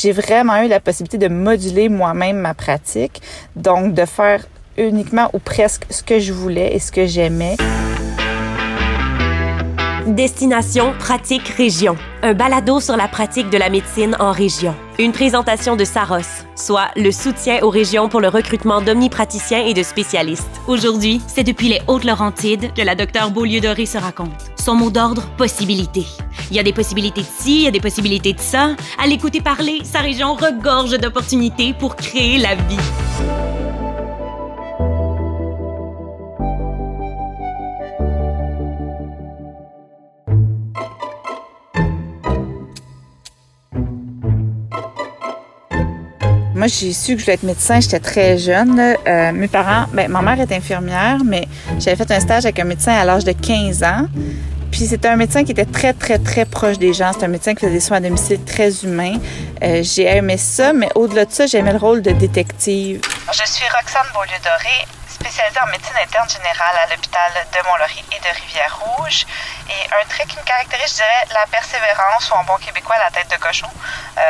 j'ai vraiment eu la possibilité de moduler moi-même ma pratique, donc de faire uniquement ou presque ce que je voulais et ce que j'aimais. Destination Pratique Région, un balado sur la pratique de la médecine en région. Une présentation de Saros, soit le soutien aux régions pour le recrutement d'omnipraticiens et de spécialistes. Aujourd'hui, c'est depuis les Hautes-Laurentides que la docteure Beaulieu-Doré se raconte. Son mot d'ordre, possibilité. Il y a des possibilités de ci, il y a des possibilités de ça. À l'écouter parler, sa région regorge d'opportunités pour créer la vie. Moi, j'ai su que je voulais être médecin, j'étais très jeune. Euh, mes parents, ben, ma mère est infirmière, mais j'avais fait un stage avec un médecin à l'âge de 15 ans. Puis c'était un médecin qui était très, très, très proche des gens. C'est un médecin qui faisait des soins à domicile très humains. Euh, j'ai aimé ça, mais au-delà de ça, j'aimais le rôle de détective. Je suis Roxane Beaulieu-Doré, spécialisée en médecine interne générale à l'hôpital de Mont-Laurier et de Rivière-Rouge. Et un trait qui me caractérise, je dirais, la persévérance ou en bon québécois, la tête de cochon. Euh,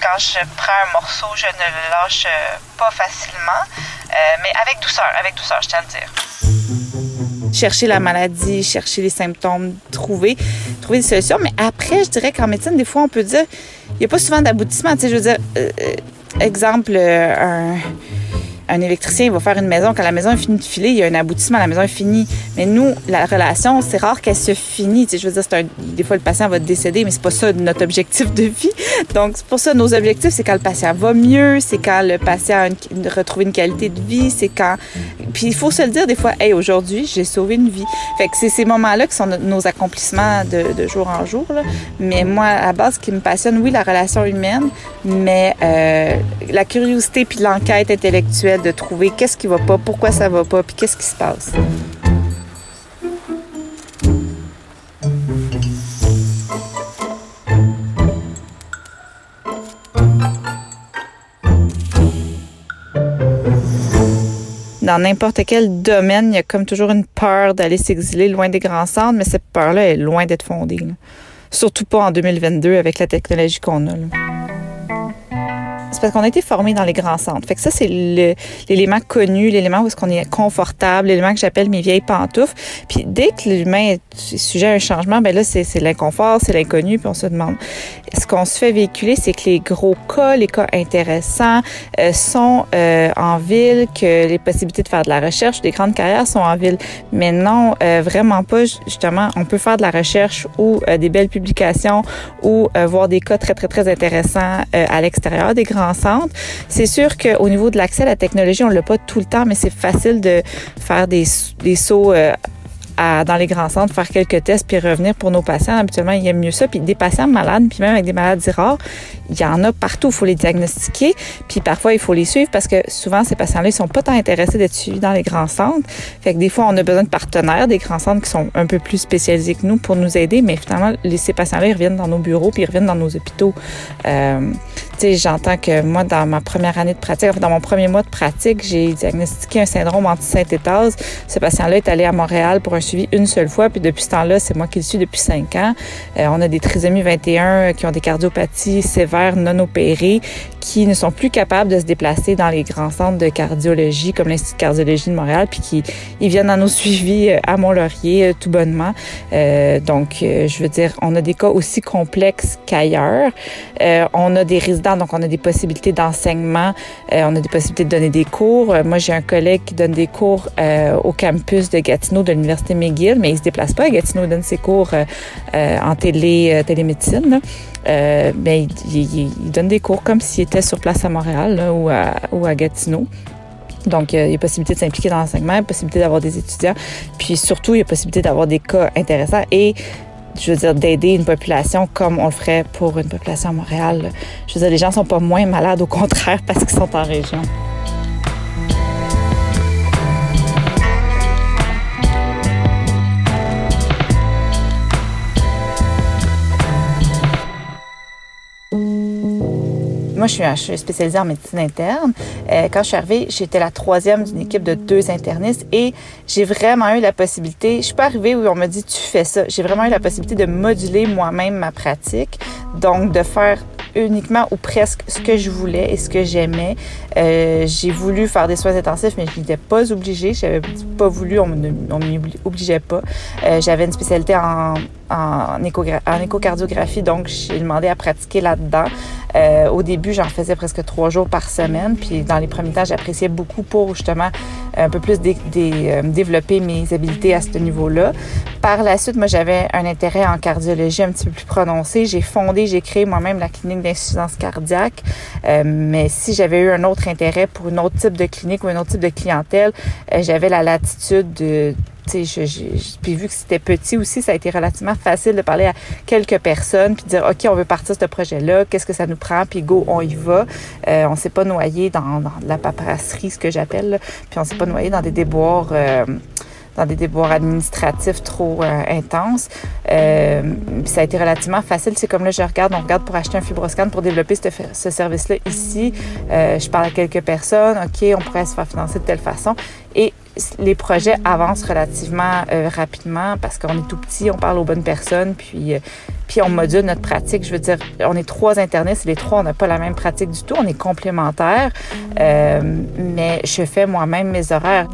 quand je prends un morceau, je ne le lâche euh, pas facilement, euh, mais avec douceur, avec douceur, je tiens à le dire. Chercher la maladie, chercher les symptômes, trouver, trouver des solutions. Mais après, je dirais qu'en médecine, des fois, on peut dire, il n'y a pas souvent d'aboutissement. Tu sais, je veux dire, euh, exemple, un un électricien va faire une maison. Quand la maison est finie de filer, il y a un aboutissement, la maison est finie. Mais nous, la relation, c'est rare qu'elle se finisse. Tu sais, je veux dire, un, des fois, le patient va décéder, mais c'est pas ça notre objectif de vie. Donc, c'est pour ça, nos objectifs, c'est quand le patient va mieux, c'est quand le patient a une, retrouve une qualité de vie, c'est quand... Puis il faut se le dire des fois, « Hey, aujourd'hui, j'ai sauvé une vie. » Fait que c'est ces moments-là qui sont nos accomplissements de, jour en jour. Là. Mais moi, à base, ce qui me passionne, oui, la relation humaine, mais euh, la curiosité puis l'enquête intellectuelle de trouver qu'est-ce qui va pas, pourquoi ça va pas, puis qu'est-ce qui se passe. dans n'importe quel domaine, il y a comme toujours une peur d'aller s'exiler loin des grands centres, mais cette peur-là est loin d'être fondée. Surtout pas en 2022 avec la technologie qu'on a. C'est parce qu'on a été formé dans les grands centres. Fait que ça, c'est l'élément connu, l'élément où est-ce qu'on est confortable, l'élément que j'appelle mes vieilles pantoufles. Puis dès que l'humain est sujet à un changement, ben là, c'est l'inconfort, c'est l'inconnu, puis on se demande. Ce qu'on se fait véhiculer, c'est que les gros cas, les cas intéressants euh, sont euh, en ville, que les possibilités de faire de la recherche, des grandes carrières sont en ville. Mais non, euh, vraiment pas. Justement, on peut faire de la recherche ou des belles publications ou voir des cas très, très, très intéressants à l'extérieur des grands C'est sûr qu'au niveau de l'accès à la technologie, on l'a pas tout le temps, mais c'est facile de faire des, des sauts euh, dans les grands centres, faire quelques tests puis revenir pour nos patients. Habituellement, ils aiment mieux ça. Puis des patients malades, puis même avec des maladies rares, il y en a partout. Il faut les diagnostiquer. Puis parfois, il faut les suivre parce que souvent, ces patients-là, ils sont pas tant intéressés d'être suivis dans les grands centres. Fait que des fois, on a besoin de partenaires, des grands centres qui sont un peu plus spécialisés que nous pour nous aider. Mais finalement, ces patients-là, ils reviennent dans nos bureaux puis ils reviennent dans nos hôpitaux. Euh, j'entends que moi, dans ma première année de pratique, dans mon premier mois de pratique, j'ai diagnostiqué un syndrome anti-synthétase. Ce patient-là est allé à Montréal pour un suivi une seule fois. Puis depuis ce temps-là, c'est moi qui le suis depuis cinq ans. Euh, on a des trisomies 21 qui ont des cardiopathies sévères non opérées, qui ne sont plus capables de se déplacer dans les grands centres de cardiologie comme l'Institut de cardiologie de Montréal, puis qui ils viennent dans nos suivis euh, à Mont-Laurier euh, tout bonnement. donc, je veux dire, on a des cas aussi complexes qu'ailleurs. on a des résidents, donc on a des possibilités d'enseignement, on a des possibilités de donner des cours. moi, j'ai un collègue qui donne des cours au campus de Gatineau de l'Université McGill, mais il se déplace pas à Gatineau, il donne ses cours euh, euh, en télé, euh, télémédecine. mais il, donne des cours comme s'il était sur place à Montréal ou, à, ou à Gatineau. Donc, il y a possibilité de s'impliquer dans l'enseignement, possibilité d'avoir des étudiants, puis surtout, il y a possibilité d'avoir des cas intéressants et je veux dire, d'aider une population comme on le ferait pour une population à Montréal. Je veux dire, les gens sont pas moins malades, au contraire, parce qu'ils sont en région. Moi, je suis, spécialisée en médecine interne. Euh, quand je suis arrivée, j'étais la troisième d'une équipe de deux internistes et j'ai vraiment eu la possibilité, je suis pas arrivée où on me dit tu fais ça. J'ai vraiment eu la possibilité de moduler moi-même ma pratique, donc de faire uniquement ou presque ce que je voulais et ce que j'aimais. Euh, j'ai voulu faire des soins intensifs, mais je n'étais pas obligée. J'avais pas voulu, on ne m'y obligeait pas. Euh, j'avais une spécialité en, en, échocardiographie, donc j'ai demandé à pratiquer là-dedans. Euh, au début, j'en faisais presque trois jours par semaine, puis dans les premiers temps, j'appréciais beaucoup pour justement un peu plus euh, développer mes habiletés à ce niveau-là. Par la suite, moi, j'avais un intérêt en cardiologie un petit peu plus prononcé. J'ai fondé, j'ai créé moi-même la clinique d'insuffisance cardiaque. Euh, mais si j'avais eu un autre intérêt pour un autre type de clinique ou un autre type de clientèle, j'avais la latitude de puis vu que c'était petit aussi, ça a été relativement facile de parler à quelques personnes puis de dire OK, on veut partir de ce projet-là, qu'est-ce que ça nous prend, puis go, on y va. Euh, on s'est pas noyé dans, la paperasserie, ce que j'appelle, puis on s'est pas noyé dans des déboires. Euh, dans des déboires administratifs trop euh, intenses. Euh, ça a été relativement facile. C'est comme là, je regarde, on regarde pour acheter un fibroscan pour développer ce, ce service-là ici. Je parle à quelques personnes. OK, on pourrait se faire financer de telle façon. Les projets avancent relativement euh, rapidement parce qu'on est tout petit, on parle aux bonnes personnes, puis, euh, puis on module notre pratique. Je veux dire, on est trois internistes les trois, on n'a pas la même pratique du tout. On est complémentaires, euh, mais je fais moi-même mes horaires.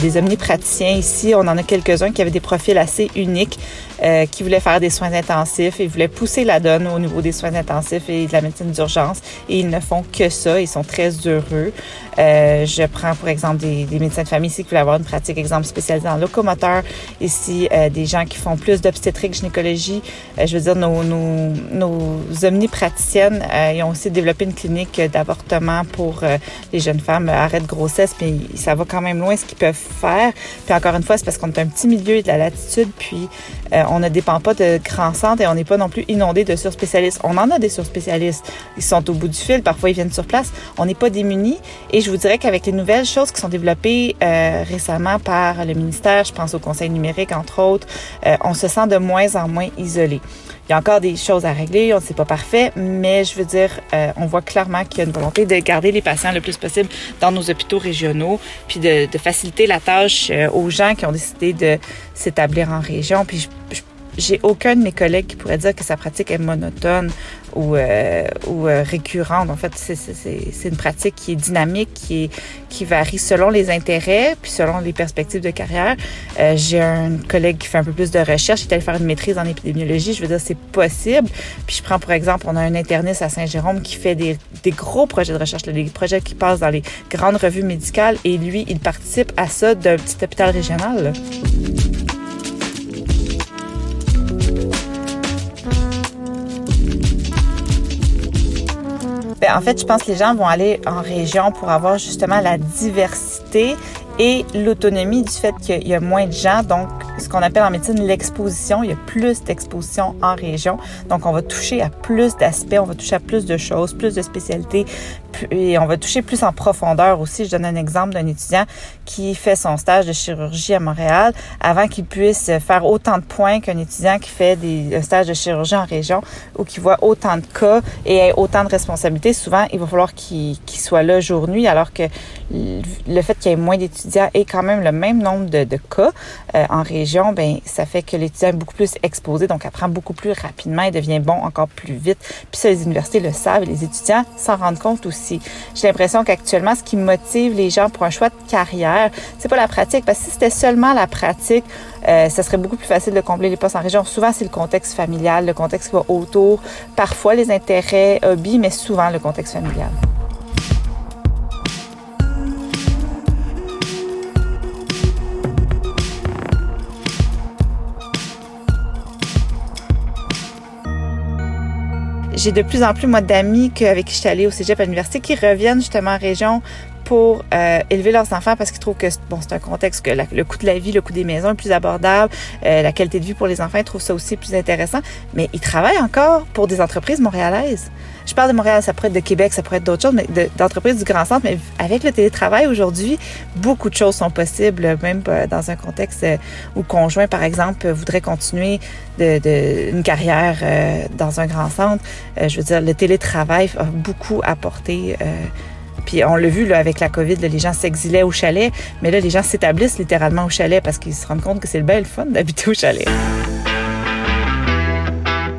Des omnipraticiens ici. On en a quelques-uns qui avaient des profils assez uniques, euh, qui voulaient faire des soins intensifs et voulaient pousser la donne au niveau des soins intensifs et de la médecine d'urgence. Et ils ne font que ça. Ils sont très heureux. Euh, je prends pour exemple des, des, médecins de famille ici qui veulent avoir une pratique, exemple, spécialisée en locomoteur. Ici, euh, des gens qui font plus d'obstétrique, gynécologie. Euh, je veux dire, nos, nos, nos omnipraticiennes, euh, ils ont aussi développé une clinique d'avortement pour les jeunes femmes, arrêt de grossesse. Puis ça va quand même loin ce qu'ils peuvent faire. Puis encore une fois, c'est parce qu'on est un petit milieu et de la latitude. Puis euh, on ne dépend pas de grands centres et on n'est pas non plus inondé de surspécialistes. On en a des surspécialistes. Ils sont au bout du fil. Parfois, ils viennent sur place. On n'est pas démunis. Et je vous dirais qu'avec les nouvelles choses qui sont développées euh, récemment par le ministère, je pense au conseil numérique, entre autres, euh, on se sent de moins en moins isolé. Il y a encore des choses à régler, on ne sait pas parfait, mais je veux dire, euh, on voit clairement qu'il y a une volonté de garder les patients le plus possible dans nos hôpitaux régionaux, puis de, faciliter la tâche euh, aux gens qui ont décidé de s'établir en région. Puis j'ai aucun de mes collègues qui pourrait dire que sa pratique est monotone ou, euh, euh, récurrente. En fait, c'est une pratique qui est dynamique, qui, varie selon les intérêts, puis selon les perspectives de carrière. Euh, j'ai un collègue qui fait un peu plus de recherche, qui est allé faire une maîtrise en épidémiologie. Je veux dire, c'est possible. Puis je prends, pour exemple, on a un interniste à Saint-Jérôme qui fait des, gros projets de recherche, des projets qui passent dans les grandes revues médicales, et lui, il participe à ça d'un petit hôpital régional. En fait, je pense que les gens vont aller en région pour avoir justement la diversité et l'autonomie du fait qu'il y a moins de gens. Donc, ce qu'on appelle en médecine l'exposition. Il y a plus d'exposition en région. Donc, on va toucher à plus d'aspects, on va toucher à plus de choses, plus de spécialités et on va toucher plus en profondeur aussi. Je donne un exemple d'un étudiant qui fait son stage de chirurgie à Montréal avant qu'il puisse faire autant de points qu'un étudiant qui fait des, un stage de chirurgie en région ou qui voit autant de cas et autant de responsabilités. Souvent, il va falloir qu'il soit là jour-nuit alors que le fait qu'il y ait moins d'étudiants et quand même le même nombre de, de cas euh, en région, ben ça fait que l'étudiant est beaucoup plus exposé, donc apprend beaucoup plus rapidement et devient bon encore plus vite. Puis ça, les universités le savent et les étudiants s'en rendent compte aussi. J'ai l'impression qu'actuellement, ce qui motive les gens pour un choix de carrière, c'est pas la pratique, parce que si c'était seulement la pratique, euh, ça serait beaucoup plus facile de combler les postes en région. Souvent, c'est le contexte familial, le contexte qui va autour, parfois les intérêts, hobbies, mais souvent le contexte familial. J'ai de plus en plus, moi, d'amis avec qui je suis allée au cégep à l'université qui reviennent justement en région pour euh, élever leurs enfants parce qu'ils trouvent que bon c'est un contexte que le coût de la vie, le coût des maisons est plus abordable, euh, la qualité de vie pour les enfants, ils trouvent ça aussi plus intéressant. Mais ils travaillent encore pour des entreprises montréalaises. Je parle de Montréal, ça pourrait être de Québec, ça pourrait être d'autres choses, mais d'entreprises du Grand Centre. Mais avec le télétravail aujourd'hui, beaucoup de choses sont possibles, même euh, dans un contexte où conjoint, par exemple, voudrait continuer de une carrière dans un grand centre. je veux dire, le télétravail a beaucoup apporté Puis on l'a vu là, avec la COVID, les gens s'exilaient au chalet, mais là, les gens s'établissent littéralement au chalet parce qu'ils se rendent compte que c'est le bel fun d'habiter au chalet.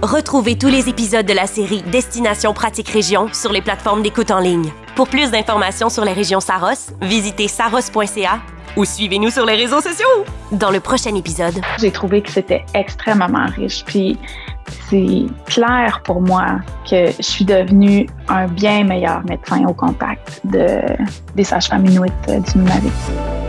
Retrouvez tous les épisodes de la série Destination Pratique Région sur les plateformes d'écoute en ligne. Pour plus d'informations sur les régions Saros, visitez saros.ca ou suivez-nous sur les réseaux sociaux. Dans le prochain épisode, j'ai trouvé que c'était extrêmement riche. Puis c'est clair pour moi que je suis devenue un bien meilleur médecin au contact de, des sages-femmes inuites du Nunavik.